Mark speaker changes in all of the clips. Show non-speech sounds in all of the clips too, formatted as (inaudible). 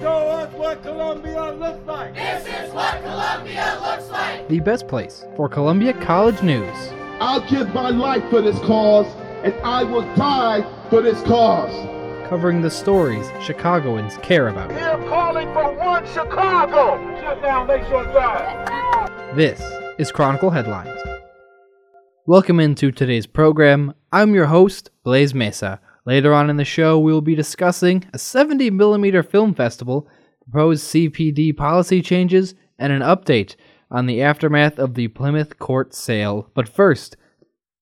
Speaker 1: Show us what Columbia looks like.
Speaker 2: This is what Columbia looks like.
Speaker 3: The best place for Columbia College news.
Speaker 4: I'll give my life for this cause, and I will die for this cause.
Speaker 3: Covering the stories Chicagoans care about.
Speaker 1: We're calling for one Chicago. Shut down Lakeshore Drive.
Speaker 3: This is Chronicle Headlines. Welcome into today's program. I'm your host, Blaze Mesa. Later on in the show, we will be discussing a 70mm film festival, proposed CPD policy changes, and an update on the aftermath of the Plymouth court sale. But first,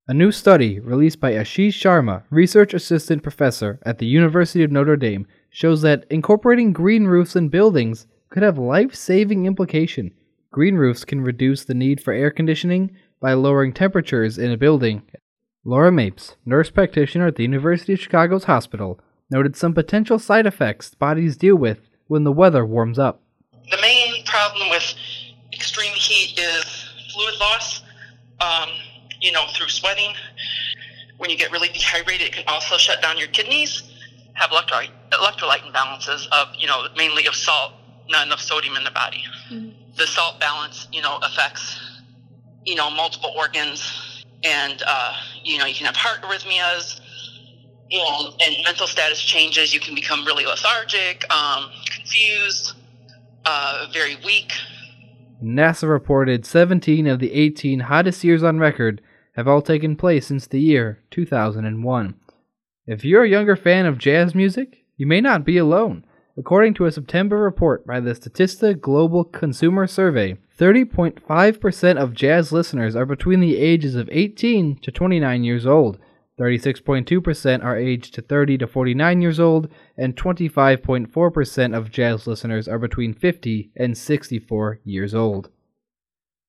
Speaker 3: a new study released by Ashish Sharma, research assistant professor at the University of Notre Dame, shows that incorporating green roofs in buildings could have life-saving implication. Green roofs can reduce the need for air conditioning by lowering temperatures in a building Laura Mapes, nurse practitioner at the University of Chicago's hospital, noted some potential side effects bodies deal with when the weather warms up.
Speaker 5: The main problem with extreme heat is fluid loss, um, you know, through sweating. When you get really dehydrated, it can also shut down your kidneys, have electrolyte, electrolyte imbalances of, you know, mainly of salt, not enough sodium in the body. Mm-hmm. The salt balance, you know, affects, you know, multiple organs and uh, you know you can have heart arrhythmias you know, and mental status changes you can become really lethargic um, confused uh, very weak.
Speaker 3: Nasa reported 17 of the 18 hottest years on record have all taken place since the year 2001 if you're a younger fan of jazz music you may not be alone. According to a September report by the Statista Global Consumer Survey, 30.5% of jazz listeners are between the ages of 18 to 29 years old. 36.2% are aged to 30 to 49 years old, and 25.4% of jazz listeners are between 50 and 64 years old.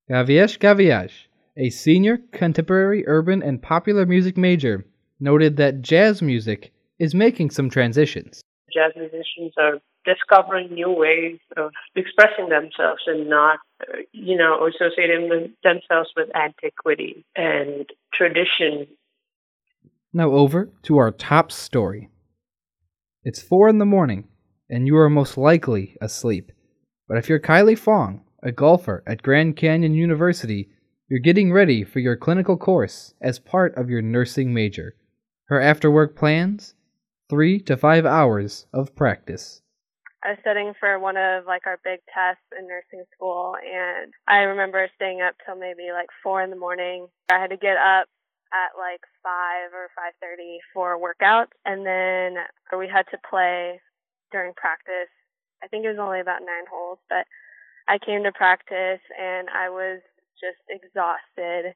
Speaker 3: Gaviesh Gaviesh, a senior contemporary urban and popular music major, noted that jazz music is making some transitions
Speaker 6: jazz musicians are discovering new ways of expressing themselves and not, uh, you know, associating themselves with antiquity and tradition.
Speaker 3: Now over to our top story. It's four in the morning, and you are most likely asleep. But if you're Kylie Fong, a golfer at Grand Canyon University, you're getting ready for your clinical course as part of your nursing major. Her after work plans three to five hours of practice.
Speaker 7: I was studying for one of like our big tests in nursing school and I remember staying up till maybe like four in the morning. I had to get up at like five or five thirty for workouts and then we had to play during practice. I think it was only about nine holes, but I came to practice and I was just exhausted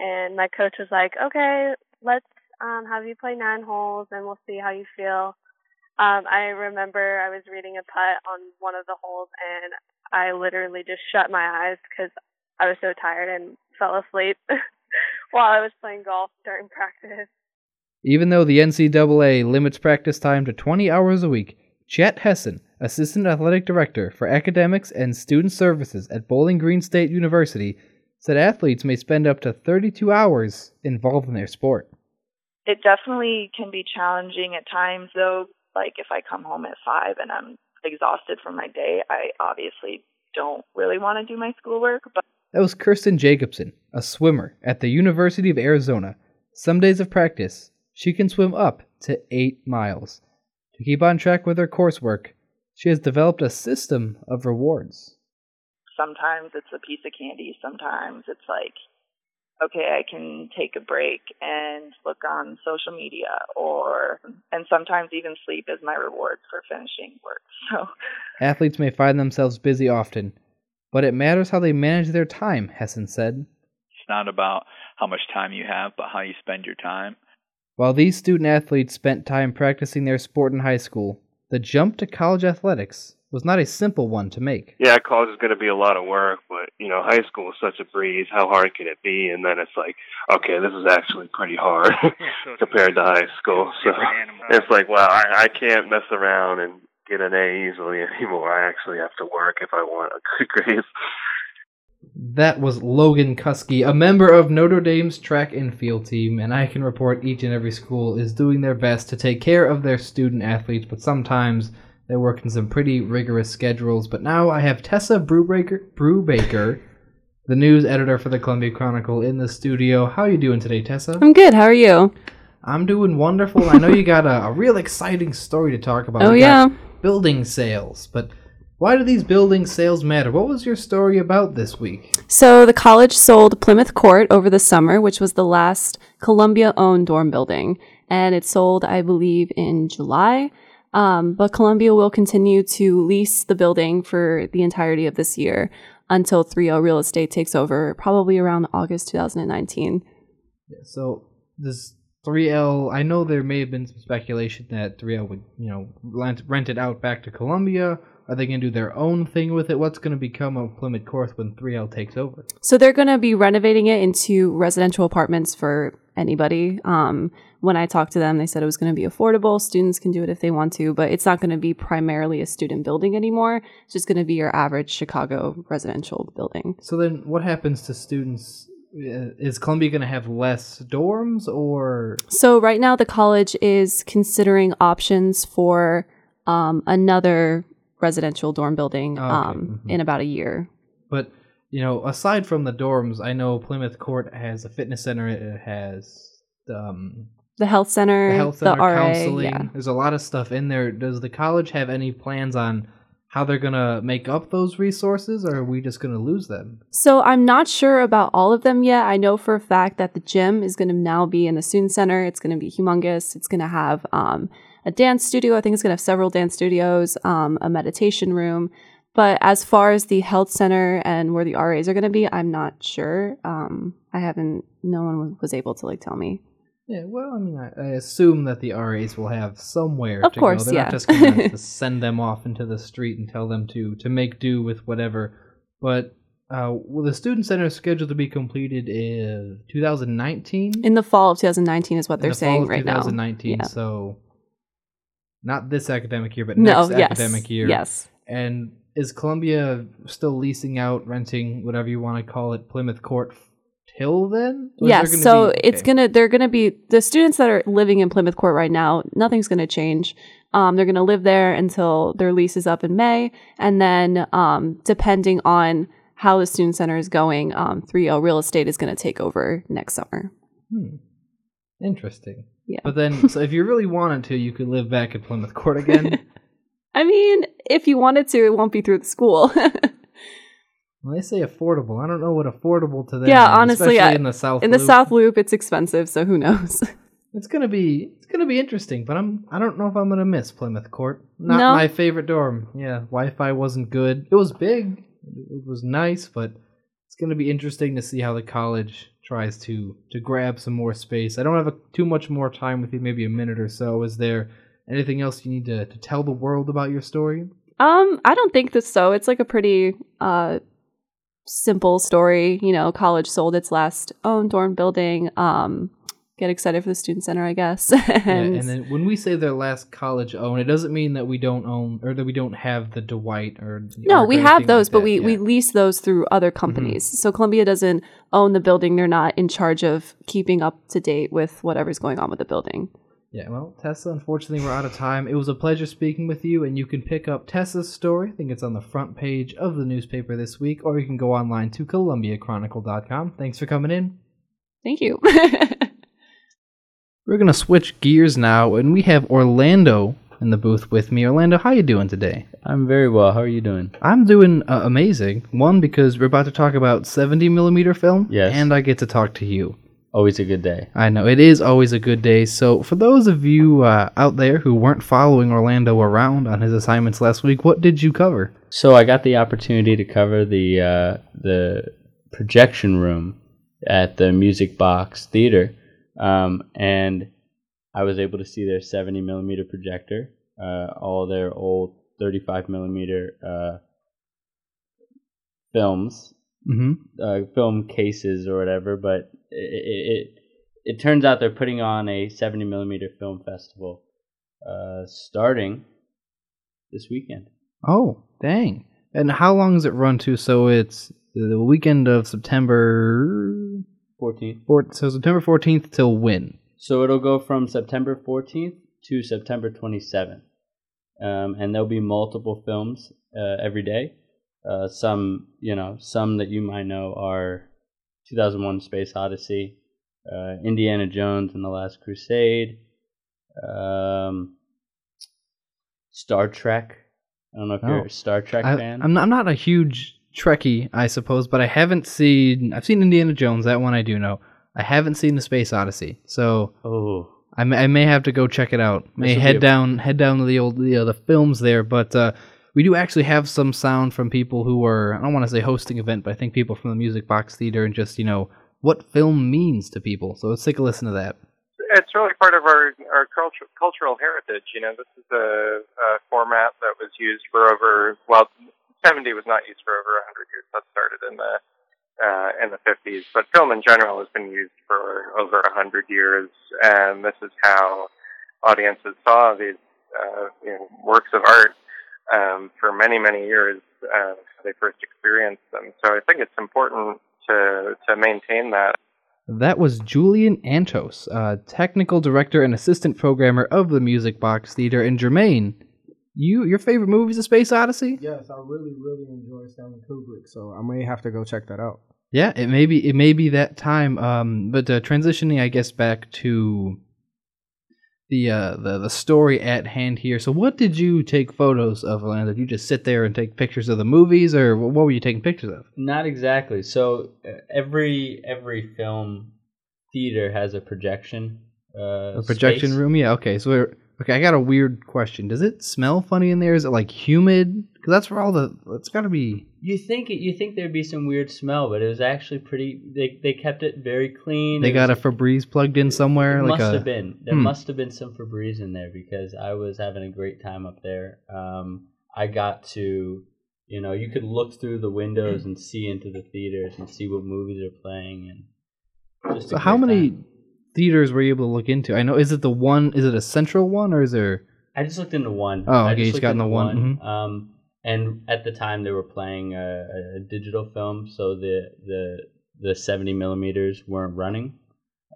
Speaker 7: and my coach was like, Okay, let's um, have you play nine holes and we'll see how you feel. Um, I remember I was reading a putt on one of the holes and I literally just shut my eyes because I was so tired and fell asleep (laughs) while I was playing golf during practice.
Speaker 3: Even though the NCAA limits practice time to 20 hours a week, Chet Hessen, Assistant Athletic Director for Academics and Student Services at Bowling Green State University, said athletes may spend up to 32 hours involved in their sport.
Speaker 8: It definitely can be challenging at times, though. Like if I come home at five and I'm exhausted from my day, I obviously don't really want to do my schoolwork. But
Speaker 3: that was Kirsten Jacobson, a swimmer at the University of Arizona. Some days of practice, she can swim up to eight miles. To keep on track with her coursework, she has developed a system of rewards.
Speaker 8: Sometimes it's a piece of candy, sometimes it's like okay, I can take a break and look on social media or and sometimes even sleep is my reward for finishing work. (laughs) So
Speaker 3: athletes may find themselves busy often, but it matters how they manage their time, Hessen said.
Speaker 9: It's not about how much time you have, but how you spend your time.
Speaker 3: While these student athletes spent time practicing their sport in high school, the jump to college athletics was not a simple one to make.
Speaker 10: Yeah, college is going to be a lot of work, but you know, high school is such a breeze. How hard can it be? And then it's like, okay, this is actually pretty hard (laughs) (laughs) compared to high school. So it's like, wow, I, I can't mess around and get an A easily anymore. I actually have to work if I want a good grade.
Speaker 3: That was Logan Kuski, a member of Notre Dame's track and field team, and I can report each and every school is doing their best to take care of their student athletes, but sometimes They're working some pretty rigorous schedules. But now I have Tessa Brubaker, Brubaker the news editor for the Columbia Chronicle, in the studio. How are you doing today, Tessa?
Speaker 11: I'm good. How are you?
Speaker 3: I'm doing wonderful. I know you got a, a real exciting story to talk about.
Speaker 11: Oh, yeah.
Speaker 3: building sales. But why do these building sales matter? What was your story about this week?
Speaker 11: So the college sold Plymouth Court over the summer, which was the last Columbia-owned dorm building, and it sold, I believe, in July. Um, but Columbia will continue to lease the building for the entirety of this year until 3L Real Estate takes over, probably around August 2019.
Speaker 3: Yeah, So this 3L, I know there may have been some speculation that 3L would, you know, rent, rent it out back to Columbia. Are they going to do their own thing with it? What's going to become of Plymouth Court when 3L takes over?
Speaker 11: So they're going to be renovating it into residential apartments for anybody. Um, when I talked to them, they said it was going to be affordable. Students can do it if they want to, but it's not going to be primarily a student building anymore. It's just going to be your average Chicago residential building.
Speaker 3: So then, what happens to students? Uh, Is Columbia going to have less dorms, or
Speaker 11: So right now, the college is considering options for um, another residential dorm building
Speaker 3: Okay,
Speaker 11: um, in about a year.
Speaker 3: but you know, aside from the dorms, I know Plymouth Court has a fitness center. It has um,
Speaker 11: The health center,
Speaker 3: the health center,
Speaker 11: RA,
Speaker 3: counseling.
Speaker 11: yeah.
Speaker 3: There's a lot of stuff in there. Does the college have any plans on how they're gonna make up those resources, or are we just gonna lose them?
Speaker 11: So I'm not sure about all of them yet. I know for a fact that the gym is going to now be in the student center. It's going to be humongous. It's going to have um, a dance studio. I think it's going to have several dance studios, um, a meditation room. But as far as the health center and where the RAs are going to be, I'm not sure. Um, I haven't. No one was able to like tell me.
Speaker 3: Yeah, well, I mean, I, I assume that the RAs will have somewhere
Speaker 11: Of
Speaker 3: to
Speaker 11: course,
Speaker 3: go. They're
Speaker 11: yeah.
Speaker 3: not just going to (laughs) send them off into the street and tell them to to make do with whatever. But uh, well, the student center is scheduled to be completed in 2019.
Speaker 11: In the fall of 2019 is what
Speaker 3: In
Speaker 11: they're
Speaker 3: the fall
Speaker 11: saying
Speaker 3: of
Speaker 11: right now.
Speaker 3: 2019.
Speaker 11: Yeah.
Speaker 3: So not this academic year, but
Speaker 11: No,
Speaker 3: next
Speaker 11: yes,
Speaker 3: academic year.
Speaker 11: yes.
Speaker 3: And is Columbia still leasing out, renting, whatever you want to call it, Plymouth Court till then? Or gonna
Speaker 11: so
Speaker 3: be-
Speaker 11: it's gonna they're gonna be the students that are living in Plymouth Court right now. Nothing's gonna change. Um, they're gonna live there until their lease is up in May, and then um, depending on how the student center is going, um, 3L Real Estate is gonna take over next summer.
Speaker 3: Hmm. Interesting.
Speaker 11: Yeah.
Speaker 3: But then, so if you really wanted to, you could live back at Plymouth Court again. (laughs)
Speaker 11: I mean, if you wanted to, it won't be through the school. (laughs)
Speaker 3: When they say affordable, I don't know what affordable to them.
Speaker 11: yeah, honestly, I-
Speaker 3: in the South.
Speaker 11: in the
Speaker 3: Loop.
Speaker 11: South Loop, it's expensive, so who knows? (laughs)
Speaker 3: it's gonna be it's gonna be interesting. But I'm I don't know if I'm gonna miss Plymouth Court. Not
Speaker 11: No?
Speaker 3: my favorite dorm. Yeah, Wi-Fi wasn't good. It was big. It was nice, but it's gonna be interesting to see how the college tries to to grab some more space. I don't have a, too much more time with you. Maybe a minute or so. Is there anything else you need to, to tell the world about your story?
Speaker 11: Um, I don't think that so. It's like a pretty uh simple story. You know, college sold its last owned dorm building. Um, get excited for the student center, I guess. (laughs)
Speaker 3: Yeah,
Speaker 11: and,
Speaker 3: and then when we say their last college own, it doesn't mean that we don't own or that we don't have the Dwight or
Speaker 11: no,
Speaker 3: Arc
Speaker 11: we
Speaker 3: or
Speaker 11: have those,
Speaker 3: like
Speaker 11: but
Speaker 3: that,
Speaker 11: we,
Speaker 3: yeah. Mm-hmm.
Speaker 11: we lease those through other companies. So Columbia doesn't own the building. They're not in charge of keeping up to date with whatever's going on with the building.
Speaker 3: Yeah, well, Tessa, unfortunately, we're out of time. It was a pleasure speaking with you, and you can pick up Tessa's story. I think it's on the front page of the newspaper this week, or you can go online to ColumbiaChronicle.com. Thanks for coming in.
Speaker 11: Thank you. (laughs)
Speaker 3: We're gonna switch gears now, and we have Orlando in the booth with me. Orlando, how you doing today?
Speaker 12: I'm very well. How are you doing?
Speaker 3: I'm doing uh, amazing. One because we're about to talk about 70 millimeter film.
Speaker 12: Yes.
Speaker 3: And I get to talk to you.
Speaker 12: Always a good day.
Speaker 3: I know it is always a good day. So, for those of you uh, out there who weren't following Orlando around on his assignments last week, what did you cover?
Speaker 12: So I got the opportunity to cover the uh, the projection room at the Music Box Theater, um, and I was able to see their 70 millimeter projector, uh, all their old 35 millimeter uh, films,
Speaker 3: Mm-hmm.
Speaker 12: uh, film cases or whatever. But it, it it turns out they're putting on a 70 millimeter film festival uh, starting this weekend.
Speaker 3: Oh, dang! And how long does it run to? So it's the weekend of September
Speaker 12: 14th.
Speaker 3: Four, so September fourteenth till when?
Speaker 12: So it'll go from September 14th to September 27th. um, and there'll be multiple films uh, every day. Uh, some, you know, some that you might know are 2001: Space Odyssey, uh, Indiana Jones and the Last Crusade, um, Star Trek. I don't know if you're
Speaker 3: Oh.
Speaker 12: a Star Trek
Speaker 3: I,
Speaker 12: fan.
Speaker 3: I'm not, I'm not a huge Trekkie, I suppose, but I haven't seen. I've seen Indiana Jones. That one I do know. I haven't seen the Space Odyssey, so
Speaker 12: oh,
Speaker 3: I may, I may have to go check it out. May
Speaker 12: This will be
Speaker 3: head
Speaker 12: a-
Speaker 3: down head down to the old you know, the films there, but uh, we do actually have some sound from people who were I don't want to say hosting event, but I think people from the Music Box Theater and just you know what film means to people. So let's take a listen to that.
Speaker 13: it's really part of our our culture, cultural heritage. You know, this is a, a format that was used for over well, seventy was not used for over hundred years. That started in the uh, in the fifties, but film in general has been used for over a hundred years, and this is how audiences saw these uh, you know, works of art um, for many many years. Uh, they first experienced them, so I think it's important to to maintain that.
Speaker 3: That was Julian Antos, uh, technical director and assistant programmer of the Music Box Theater. And Jermaine, you your favorite movie is The Space Odyssey?
Speaker 14: Yes, I really, really enjoy Stanley Kubrick, so I may have to go check that out.
Speaker 3: Yeah, it may be it may be that time. Um, but uh, transitioning, I guess, back to the uh the the story at hand here. So, what did you take photos of, Orlando? Did you just sit there and take pictures of the movies, or what were you taking pictures of?
Speaker 12: Not exactly. So uh, every every film theater has a projection. Uh,
Speaker 3: A projection
Speaker 12: space.
Speaker 3: room? Yeah. Okay. So, we're, okay, I got a weird question. Does it smell funny in there? Is it like humid? Because that's where all the it's got to be.
Speaker 12: You think it, you think there'd be some weird smell, but it was actually pretty. They they kept it very clean.
Speaker 3: They
Speaker 12: It
Speaker 3: got a
Speaker 12: was-
Speaker 3: Febreze plugged in somewhere.
Speaker 12: It
Speaker 3: like
Speaker 12: must
Speaker 3: a,
Speaker 12: have been. There
Speaker 3: Hmm.
Speaker 12: must have been some Febreze in there because I was having a great time up there. Um, I got to, you know, you could look through the windows and see into the theaters and see what movies are playing and. Just
Speaker 3: So, how many
Speaker 12: time.
Speaker 3: theaters were you able to look into? I know. Is it the one? Is it a central one, or is there?
Speaker 12: I just looked into one.
Speaker 3: Oh,
Speaker 12: I
Speaker 3: okay, you just
Speaker 12: looked
Speaker 3: got in
Speaker 12: into
Speaker 3: the one, mm-hmm.
Speaker 12: Um, and at the time they were playing a, a, digital film, so the the the seventy millimeters weren't running.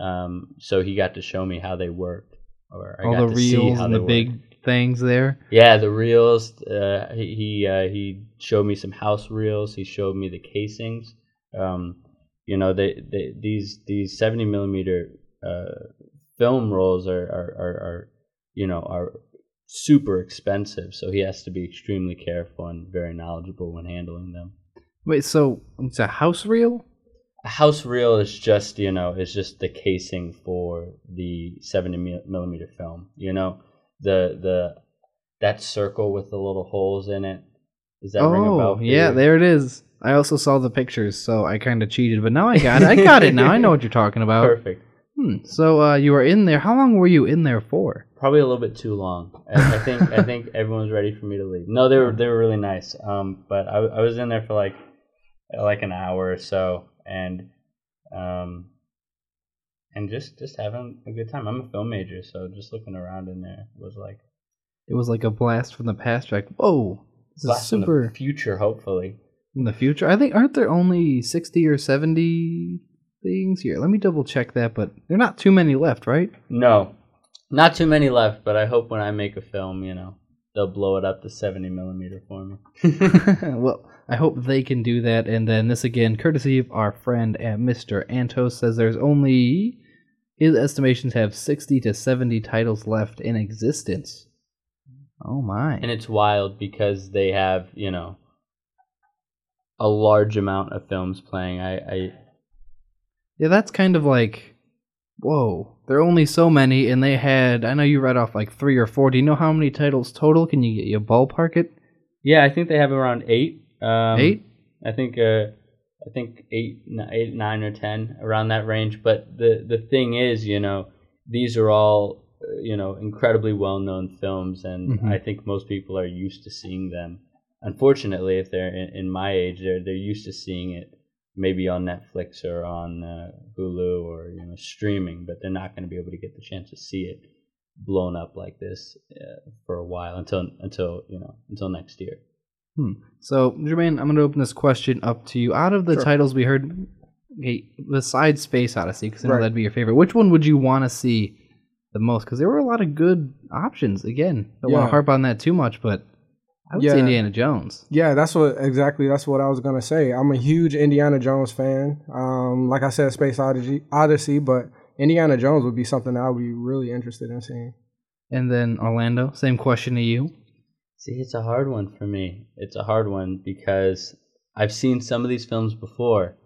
Speaker 12: Um, so he got to show me how they worked, or I
Speaker 3: all
Speaker 12: got
Speaker 3: the
Speaker 12: to see
Speaker 3: reels and the
Speaker 12: worked.
Speaker 3: big things there.
Speaker 12: Yeah, the reels. Uh, he he, uh, he showed me some house reels. He showed me the casings. Um, you know, they, they these these seventy millimeter uh, film rolls are, are are are you know are super expensive. So he has to be extremely careful and very knowledgeable when handling them.
Speaker 3: Wait, so it's a house reel?
Speaker 12: A house reel is just you know is just the casing for the seventy mil- millimeter film. You know the the that circle with the little holes in it. Does that ring a bell?
Speaker 3: oh, yeah,
Speaker 12: you?
Speaker 3: there it is. I also saw the pictures, so I kind of cheated, but now I got it. I got it now. I know what you're talking about. (laughs)
Speaker 12: Perfect.
Speaker 3: Hmm. So uh, you were in there. How long were you in there for?
Speaker 12: Probably a little bit too long. I, I think I think (laughs) everyone's ready for me to leave. No, they were they were really nice. Um, but I, I was in there for like like an hour or so, and um, and just just having a good time. I'm a film major, so just looking around in there was like
Speaker 3: It was like a blast from the past. Like, whoa, this is
Speaker 12: blast from the
Speaker 3: super
Speaker 12: future. Hopefully,
Speaker 3: in the future. I think aren't there only sixty or seventy things here? Let me double check that, but there are not too many left, right?
Speaker 12: no, not too many left. But I hope when I make a film, you know, they'll blow it up to 70 millimeter for me. (laughs) (laughs)
Speaker 3: well, I hope they can do that. And then this again, courtesy of our friend at Mr. Antos, says there's only his estimations have sixty to seventy titles left in existence. Oh my!
Speaker 12: And it's wild because they have, you know, a large amount of films playing. I, I
Speaker 3: Yeah, that's kind of like, whoa. There are only so many, and they had. I know you read off like three or four. Do you know how many titles total? Can you you ballpark it?
Speaker 12: yeah, I think they have around eight. Um,
Speaker 3: Eight?
Speaker 12: I think. Uh, I think eight, eight, nine, or ten around that range. But the the thing is, you know, these are all uh, you know incredibly well known films, and
Speaker 3: Mhm.
Speaker 12: I think most people are used to seeing them. Unfortunately, if they're in, in my age, they're they're used to seeing it maybe on Netflix or on uh, Hulu or you know streaming, but they're not going to be able to get the chance to see it blown up like this uh, for a while until until you know until next year.
Speaker 3: Hmm. So, Jermaine, I'm going to open this question up to you. Out of the
Speaker 12: Sure.
Speaker 3: titles we heard, okay, besides Space Odyssey, because I know
Speaker 14: Right.
Speaker 3: that'd be your favorite, which one would you want to see the most because there were a lot of good options. Again, I don't want to harp on that too much, but I would say Indiana Jones.
Speaker 14: Yeah, that's what exactly that's what I was gonna say. I'm a huge Indiana Jones fan. Um, like I said, Space Odyssey, Odyssey, but Indiana Jones would be something I would be really interested in seeing.
Speaker 3: And then Orlando, same question to you.
Speaker 12: See, it's a hard one for me. It's a hard one because I've seen some of these films before,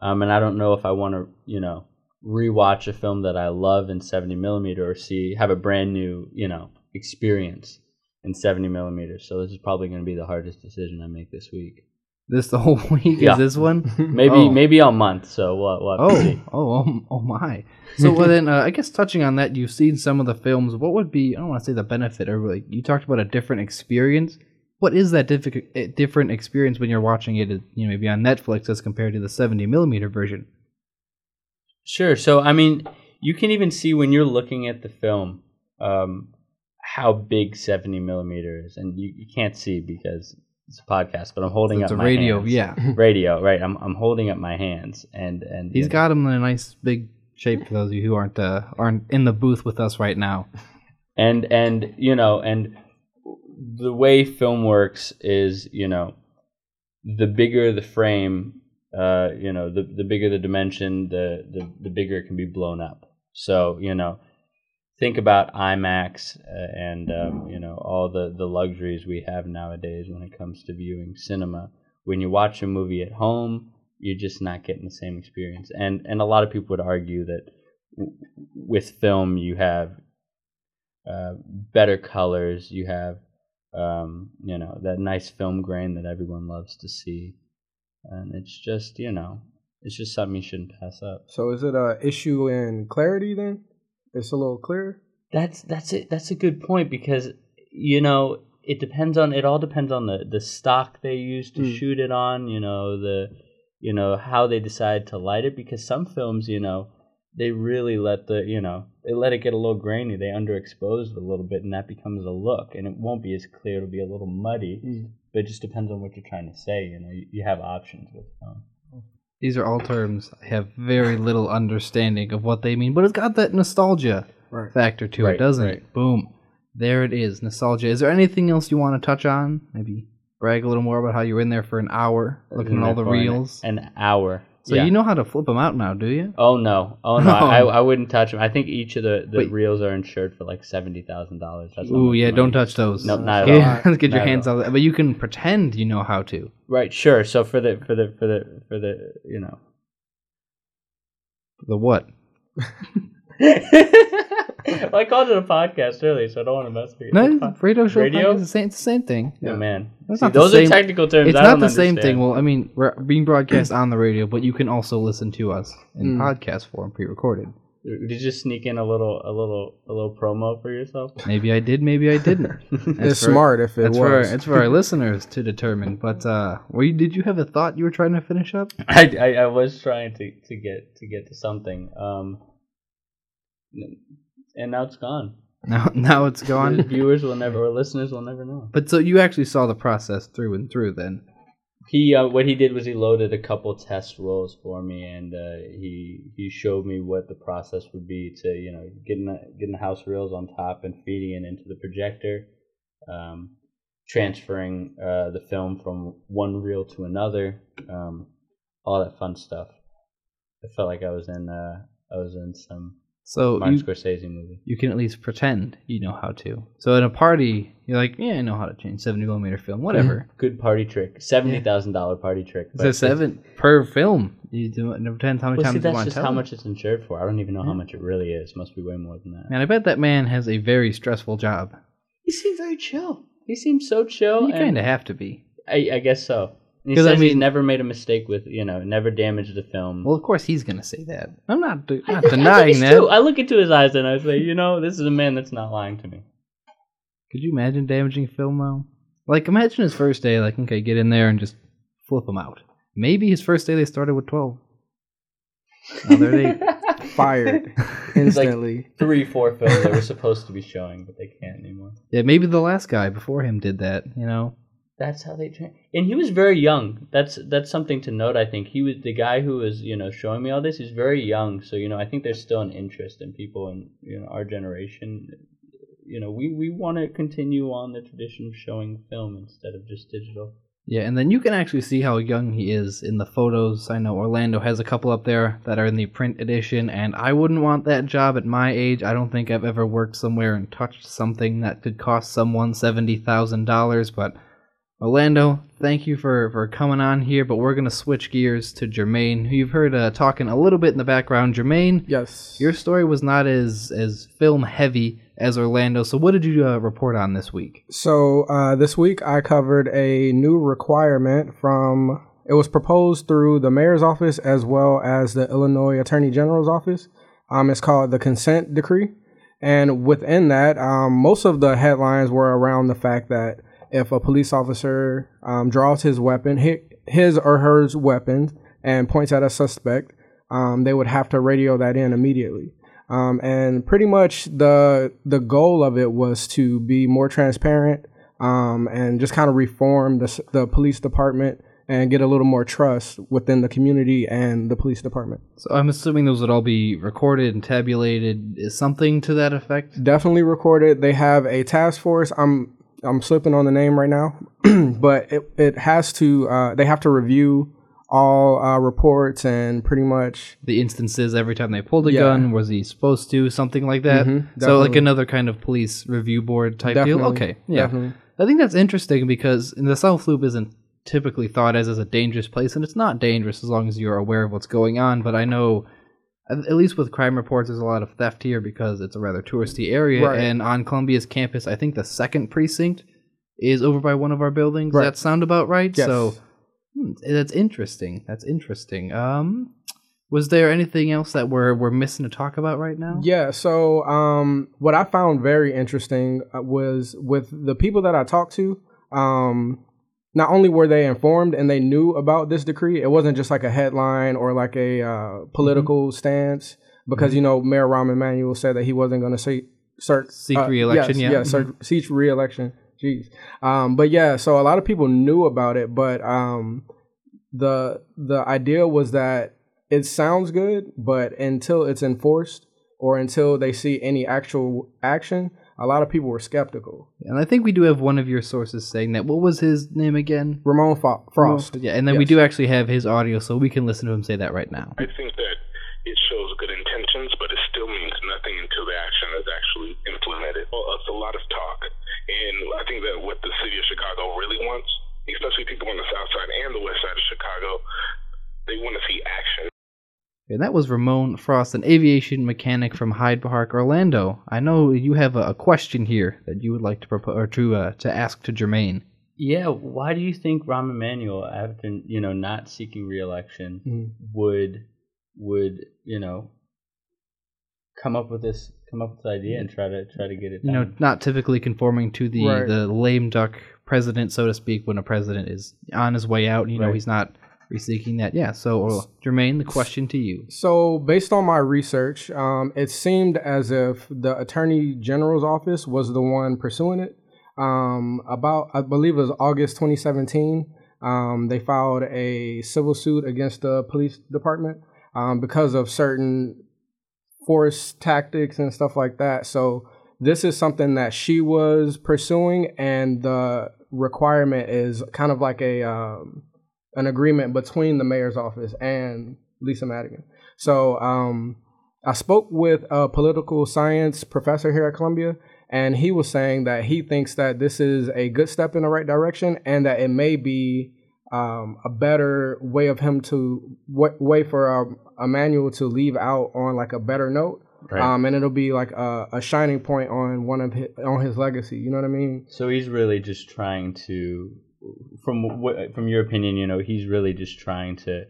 Speaker 12: um, and I don't know if I want to, you know, rewatch a film that I love in 70 millimeter or see have a brand new, you know, experience in 70 millimeters. So this is probably going to be the hardest decision I make this week.
Speaker 3: This the whole (laughs) week
Speaker 12: Yeah.
Speaker 3: is this one? (laughs)
Speaker 12: Maybe
Speaker 3: Oh.
Speaker 12: maybe a month. So what? What?
Speaker 3: Oh, oh, oh, oh my! So well, (laughs) then, uh, I guess touching on that, you've seen some of the films. What would be? I don't want to say the benefit, or like you talked about a different experience. What is that diffi- eh, different experience when you're watching it? You know, maybe on Netflix as compared to the 70 millimeter version.
Speaker 12: Sure. So, I mean, you can even see when you're looking at the film um, how big 70 millimeter is, and you, you can't see because it's a podcast. But I'm holding
Speaker 3: It's
Speaker 12: up
Speaker 3: a
Speaker 12: my
Speaker 3: radio,
Speaker 12: hands.
Speaker 3: yeah. (laughs)
Speaker 12: radio. Right. I'm I'm holding up my hands, and and
Speaker 3: He's
Speaker 12: you know,
Speaker 3: got him in a nice big shape for those of you who aren't uh, aren't in the booth with us right now.
Speaker 12: and and you know and the way film works is you know the bigger the frame uh you know the the bigger the dimension the the, the bigger it can be blown up so you know think about IMAX uh, and um, you know all the the luxuries we have nowadays when it comes to viewing cinema when you watch a movie at home you're just not getting the same experience and and a lot of people would argue that w- with film you have uh, better colors. You have, um, you know, that nice film grain that everyone loves to see, and it's just, you know, it's just something you shouldn't pass up.
Speaker 14: So is it a issue in clarity then? It's a little clearer.
Speaker 12: That's that's it. That's a good point because you know it depends on it all depends on the the stock they use to
Speaker 14: Mm.
Speaker 12: shoot it on. You know the you know how they decide to light it because some films you know they really let the you know they let it get a little grainy. They underexpose it a little bit, and that becomes a look, and it won't be as clear. It'll be a little muddy,
Speaker 14: Mm.
Speaker 12: but it just depends on what you're trying to say. You know, you, you have options with film.
Speaker 3: These are all terms I have very little understanding of what they mean, but it's got that nostalgia
Speaker 14: Right.
Speaker 3: factor to it, doesn't
Speaker 12: right.
Speaker 3: it? Boom. There it is, nostalgia. Is there anything else you want to touch on? Maybe brag a little more about how you were in there for an hour looking at all the reels.
Speaker 12: An hour.
Speaker 3: So
Speaker 12: Yeah.
Speaker 3: you know how to flip them out now, do you?
Speaker 12: Oh no! Oh no! I, (laughs) I wouldn't touch them. I think each of the, the
Speaker 3: Wait.
Speaker 12: reels are insured for like seventy thousand dollars.
Speaker 3: Ooh, yeah, don't touch those.
Speaker 12: No, not at
Speaker 3: Get-
Speaker 12: all. (laughs)
Speaker 3: Get your
Speaker 12: Not at
Speaker 3: hands that. But you can pretend you know how to.
Speaker 12: Right, sure. So for the for the for the for the you know
Speaker 3: The what? (laughs)
Speaker 12: well, I called it a podcast earlier, so I don't want to mess with you.
Speaker 3: No,
Speaker 12: It's
Speaker 3: radio show.
Speaker 12: Radio?
Speaker 3: podcast is the same, it's the same thing.
Speaker 12: Oh, man. See,
Speaker 3: not the
Speaker 12: those are technical terms
Speaker 3: It's
Speaker 12: I
Speaker 3: not
Speaker 12: don't
Speaker 3: the same thing. Well, I mean, we're being broadcast on the radio, but you can also listen to us in
Speaker 12: Mm.
Speaker 3: podcast form, pre-recorded.
Speaker 12: Did you just sneak in a little a little a little promo for yourself?
Speaker 3: Maybe I did, maybe I didn't. (laughs)
Speaker 14: It's smart if it
Speaker 3: that's For,
Speaker 14: was.
Speaker 3: it's for our (laughs) listeners to determine. But uh, were you, did you have a thought you were trying to finish up? (laughs)
Speaker 12: I, I, I was trying to, to get to get to something, um, and now it's gone.
Speaker 3: Now, (laughs) now it's gone.
Speaker 12: viewers will never, or listeners will never know.
Speaker 3: But so you actually saw the process through and through, then?
Speaker 12: He uh, what he did was he loaded a couple test rolls for me, and uh, he he showed me what the process would be to you know getting the, getting the house reels on top and feeding it into the projector, um, transferring uh, the film from one reel to another, um, all that fun stuff. I felt like I was in uh, I was in some
Speaker 3: So
Speaker 12: Martin
Speaker 3: you,
Speaker 12: Scorsese movie.
Speaker 3: you can at least pretend you know how to. So in a party, you're like, yeah, I know how to change 70 millimeter film, mhm. whatever.
Speaker 12: Good party trick, seventy thousand dollar party trick.
Speaker 3: It's a seven per film. You do it depends how many
Speaker 12: Well, see,
Speaker 3: you
Speaker 12: that's
Speaker 3: want to
Speaker 12: just how much it's insured for. I don't even know how much it really is. Must be way more than that.
Speaker 3: Man, I bet that man has a very stressful job.
Speaker 12: He seems very chill. He seems so chill.
Speaker 3: You
Speaker 12: and-
Speaker 3: kind of have to be.
Speaker 12: I, I guess so. He
Speaker 3: 'Cause,
Speaker 12: says
Speaker 3: I
Speaker 12: he's
Speaker 3: mean-
Speaker 12: never made a mistake with you know, never damaged the film.
Speaker 3: Well, of course he's gonna say that. I'm not, de-
Speaker 12: I
Speaker 3: not
Speaker 12: think- I think
Speaker 3: denying
Speaker 12: it's
Speaker 3: that.
Speaker 12: true. I look into his eyes and I say, you know, this is a man that's not lying to me.
Speaker 3: Could you imagine damaging a film though? Like, imagine his first day. Like, okay, get in there and just flip them out. Maybe his first day they started with twelve. Now they're eight. (laughs)
Speaker 14: Fired (laughs)
Speaker 12: It's like
Speaker 14: instantly.
Speaker 12: three, four films they were supposed to be showing, but they can't anymore.
Speaker 3: Yeah, maybe the last guy before him did that. You know,
Speaker 12: That's how they train. And he was very young. That's that's something to note. I think he was the guy who was you know showing me all this. He's very young, so you know I think there's still an interest in people in you know our generation. You know we we want to continue on the tradition of showing film instead of just digital.
Speaker 3: Yeah, and then you can actually see how young he is in the photos. I know Orlando has a couple up there that are in the print edition, and I wouldn't want that job at my age. I don't think I've ever worked somewhere and touched something that could cost someone seventy thousand dollars, but Orlando, thank you for, for coming on here, but we're going to switch gears to Jermaine, who you've heard uh, talking a little bit in the background. Jermaine,
Speaker 14: yes,
Speaker 3: your story was not as, as film heavy as Orlando, so what did you uh, report on this week?
Speaker 14: So uh, this week I covered a new requirement from, it was proposed through the mayor's office as well as the Illinois Attorney General's office. Um, it's called the consent decree. And within that, um, most of the headlines were around the fact that if a police officer um, draws his weapon, his or her weapon, and points at a suspect, um, they would have to radio that in immediately. Um, and pretty much the the goal of it was to be more transparent um, and just kind of reform the, the police department and get a little more trust within the community and the police department.
Speaker 3: So I'm assuming those would all be recorded and tabulated. Is something to that effect?
Speaker 14: Definitely recorded. They have a task force. I'm I'm slipping on the name right now, (clears throat) but it it has to uh, they have to review all uh, reports and pretty much
Speaker 3: the instances every time they pulled a yeah. gun. Was he supposed to something like that?
Speaker 14: Mm-hmm,
Speaker 3: so like another kind of police review board type definitely, deal. Okay, yeah, definitely. I think that's interesting because the South Loop isn't typically thought as as a dangerous place, and it's not dangerous as long as you're aware of what's going on. But I know at least with crime reports, there's a lot of theft here because it's a rather touristy area. Right. And on Columbia's campus, I think the second precinct is over by one of our buildings. Right. That sound about right?
Speaker 14: Yes.
Speaker 3: So hmm, that's interesting. That's interesting. Um, was there anything else that we're we're missing to talk about right now?
Speaker 14: Yeah. So um, what I found very interesting uh, was with the people that I talked to. Um, not only were they informed and they knew about this decree, it wasn't just like a headline or like a uh, political mm-hmm. stance. Because mm-hmm. you know, Mayor Rahm Emanuel said that he wasn't going to say cert,
Speaker 3: seek uh, reelection.
Speaker 14: Yes,
Speaker 3: yeah,
Speaker 14: yeah, mm-hmm. seek reelection. Jeez. Um, but yeah, so a lot of people knew about it, but um, the the idea was that it sounds good, but until it's enforced or until they see any actual action, a lot of people were skeptical.
Speaker 3: And I think we do have one of your sources saying that. What was his name again?
Speaker 14: Ramon Fa- Frost.
Speaker 3: Yeah, and then yes. we do actually have his audio, so we can listen to him say that right now.
Speaker 15: I think that it shows good intentions, but it still means nothing until the action is actually implemented. Well, it's a lot of talk, and I think that what the city of Chicago really wants, especially people on the south side and the west side of Chicago, they want to see action.
Speaker 3: And that was Ramon Frost, an aviation mechanic from Hyde Park, Orlando. I know you have a, question here that you would like to propose or to uh, to ask to Jermaine.
Speaker 12: Yeah, why do you think Rahm Emanuel, after you know not seeking reelection,
Speaker 14: mm.
Speaker 12: would would you know come up with this come up with this idea and try to try to get it
Speaker 3: done? You know, not typically conforming to the right. the lame duck president, so to speak, when a president is on his way out. You know, he's not seeking that. Yeah. So, uh, Jermaine, the question to you.
Speaker 14: So, based on my research, um, it seemed as if the Attorney General's office was the one pursuing it. Um, about, I believe it was August 2017. Um, they filed a civil suit against the police department um, because of certain force tactics and stuff like that. So, this is something that she was pursuing, and the requirement is kind of like a um, an agreement between the mayor's office and Lisa Madigan. So um, I spoke with a political science professor here at Columbia, and he was saying that he thinks that this is a good step in the right direction, and that it may be um, a better way of him to w- way for a, Emanuel to leave out on like a better note. Right. Um, and it'll be like a, a, shining point on one of his, on his legacy. You know what I mean?
Speaker 12: So he's really just trying to from from your opinion, you know, he's really just trying to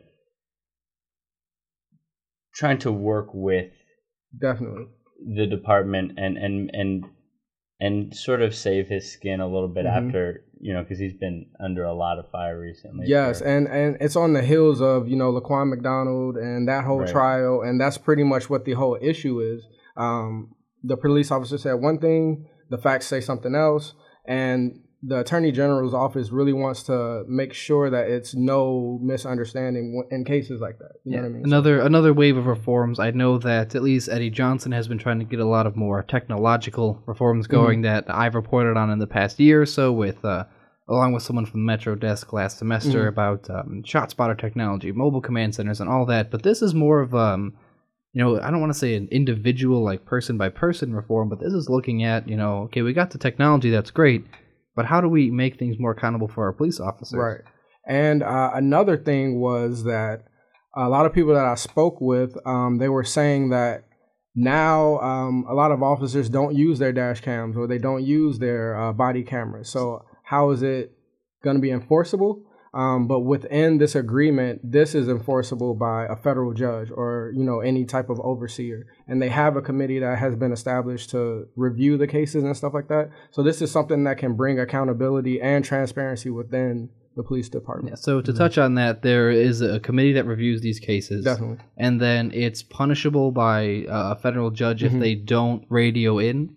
Speaker 12: trying to work with
Speaker 14: definitely
Speaker 12: the department and and and and sort of save his skin a little bit mm-hmm. after you know because he's been under a lot of fire recently.
Speaker 14: Yes, for, and and it's on the heels of you know Laquan McDonald and that whole right. trial, and that's pretty much what the whole issue is. Um, the police officer said one thing, the facts say something else, and the attorney general's office really wants to make sure that it's no misunderstanding in cases like that. You know what I mean?
Speaker 3: Another another wave of reforms. I know that at least Eddie Johnson has been trying to get a lot of more technological reforms going
Speaker 14: Mhm.
Speaker 3: that I've reported on in the past year or so with uh, along with someone from the Metro desk last semester
Speaker 14: Mhm.
Speaker 3: about um, shot spotter technology, mobile command centers and all that. But this is more of um you know, I don't want to say an individual like person by person reform, but this is looking at, you know, okay, we got the technology that's great, but how do we make things more accountable for our police officers?
Speaker 14: Right. And uh, another thing was that a lot of people that I spoke with, um, they were saying that now um, a lot of officers don't use their dash cams or they don't use their uh, body cameras. So how is it going to be enforceable? Um, but within this agreement, this is enforceable by a federal judge or you know any type of overseer, and they have a committee that has been established to review the cases and stuff like that. So this is something that can bring accountability and transparency within the police department.
Speaker 3: So to touch on that, there is a committee that reviews these cases.
Speaker 14: Definitely.
Speaker 3: And then it's punishable by uh, a federal judge if
Speaker 14: Mhm.
Speaker 3: they don't radio in.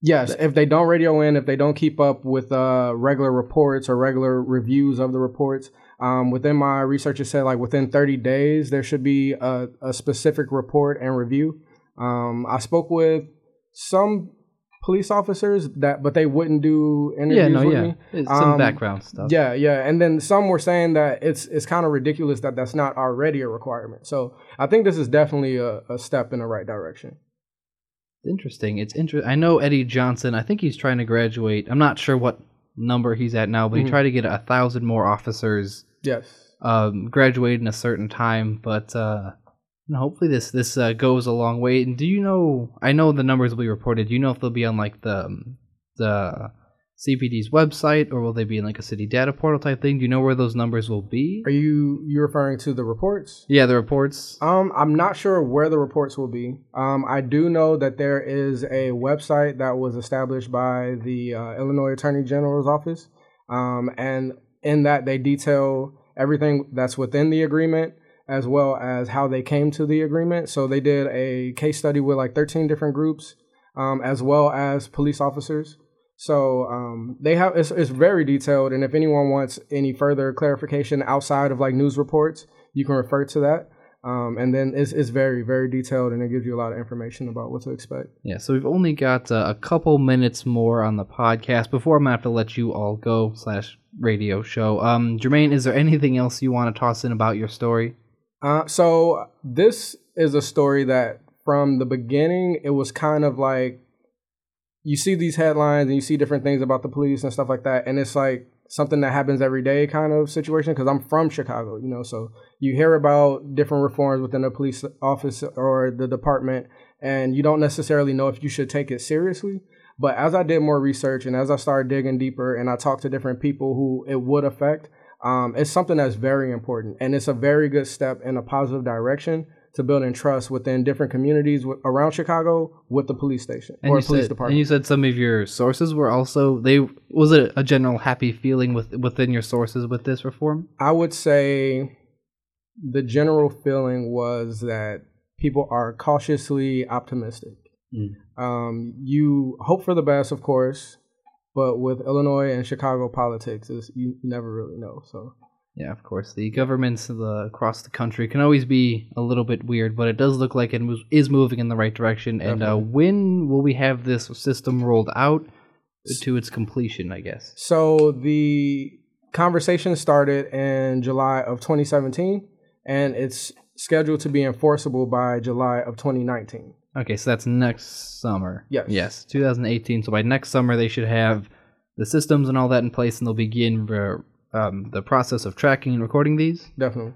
Speaker 14: Yes, if they don't radio in, if they don't keep up with uh, regular reports or regular reviews of the reports, um, within my research, it said like within 30 days there should be a, a specific report and review. Um, I spoke with some police officers that, but they wouldn't do interviews
Speaker 3: no,
Speaker 14: with
Speaker 3: yeah.
Speaker 14: me.
Speaker 3: It's some background stuff.
Speaker 14: Yeah, yeah, and then some were saying that it's it's kind of ridiculous that that's not already a requirement. So I think this is definitely a, a step in the right direction.
Speaker 3: Interesting. It's interesting. I know Eddie Johnson. I think he's trying to graduate. I'm not sure what number he's at now, but
Speaker 14: Mhm.
Speaker 3: he tried to get a thousand more officers
Speaker 14: Yes.
Speaker 3: um, graduate in a certain time. But uh, you know, hopefully this this uh, goes a long way. And do you know? I know the numbers will be reported. Do you know if they'll be on like the um, the CPD's website or will they be in like a city data portal type thing? Do you know where those numbers will be?
Speaker 14: Are you you referring to the reports?
Speaker 3: Yeah, the reports.
Speaker 14: Um, I'm not sure where the reports will be. Um, I do know that there is a website that was established by the uh, Illinois Attorney General's office, um, and in that they detail everything that's within the agreement as well as how they came to the agreement. So they did a case study with like 13 different groups, um, as well as police officers. So um, they have it's, it's very detailed, and if anyone wants any further clarification outside of like news reports, you can refer to that. Um, and then it's, it's very very detailed, and it gives you a lot of information about what to expect.
Speaker 3: Yeah, so we've only got uh, a couple minutes more on the podcast before I'm gonna have to let you all go slash radio show. Um, Jermaine, is there anything else you want to toss in about your story?
Speaker 14: Uh, so this is a story that from the beginning it was kind of like you see these headlines and you see different things about the police and stuff like that, and it's like something that happens every day kind of situation because I'm from Chicago, you know, so you hear about different reforms within the police office or the department, and you don't necessarily know if you should take it seriously. But as I did more research and as I started digging deeper and I talked to different people who it would affect, um, it's something that's very important and it's a very good step in a positive direction to building trust within different communities w- around Chicago with the police station
Speaker 3: And
Speaker 14: or police
Speaker 3: said,
Speaker 14: department.
Speaker 3: and you said some of your sources were also they was it a general happy feeling with within your sources with this reform?
Speaker 14: I would say the general feeling was that people are cautiously optimistic.
Speaker 3: Mm.
Speaker 14: Um, you hope for the best, of course, but with Illinois and Chicago politics, you never really know. So
Speaker 3: Yeah, of course. The governments the, across the country can always be a little bit weird, but it does look like it is moving in the right direction. And uh, when will we have this system rolled out to its completion? I guess.
Speaker 14: So the conversation started in July of 2017, and it's scheduled to be enforceable by July of 2019.
Speaker 3: Okay, so that's next summer.
Speaker 14: Yes.
Speaker 3: Yes, 2018. So by next summer, they should have the systems and all that in place, and they'll begin uh, um, the process of tracking and recording these.
Speaker 14: Definitely.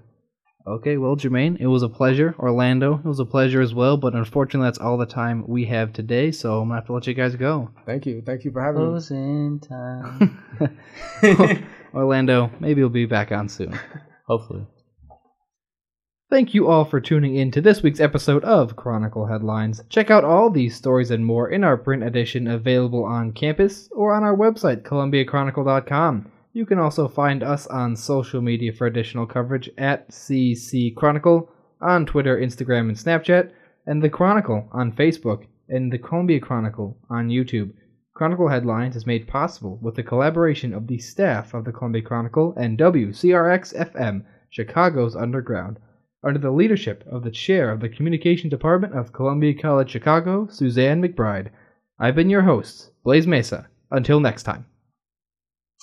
Speaker 3: Okay, well, Jermaine, it was a pleasure. Orlando, it was a pleasure as well, but unfortunately, that's all the time we have today, so I'm going to have to let you guys go.
Speaker 14: Thank you. Thank you for having me.
Speaker 12: Closing time. (laughs)
Speaker 3: Orlando, maybe we'll be back on soon. (laughs)
Speaker 12: Hopefully.
Speaker 3: Thank you all for tuning in to this week's episode of Chronicle Headlines. Check out all these stories and more in our print edition available on campus or on our website, columbiachronicle.com. You can also find us on social media for additional coverage at CC Chronicle on Twitter, Instagram, and Snapchat, and The Chronicle on Facebook, and The Columbia Chronicle on YouTube. Chronicle Headlines is made possible with the collaboration of the staff of the Columbia Chronicle and WCRX FM, Chicago's Underground, under the leadership of the chair of the Communication Department of Columbia College Chicago, Suzanne McBride. I've been your host, Blaze Mesa. Until next time.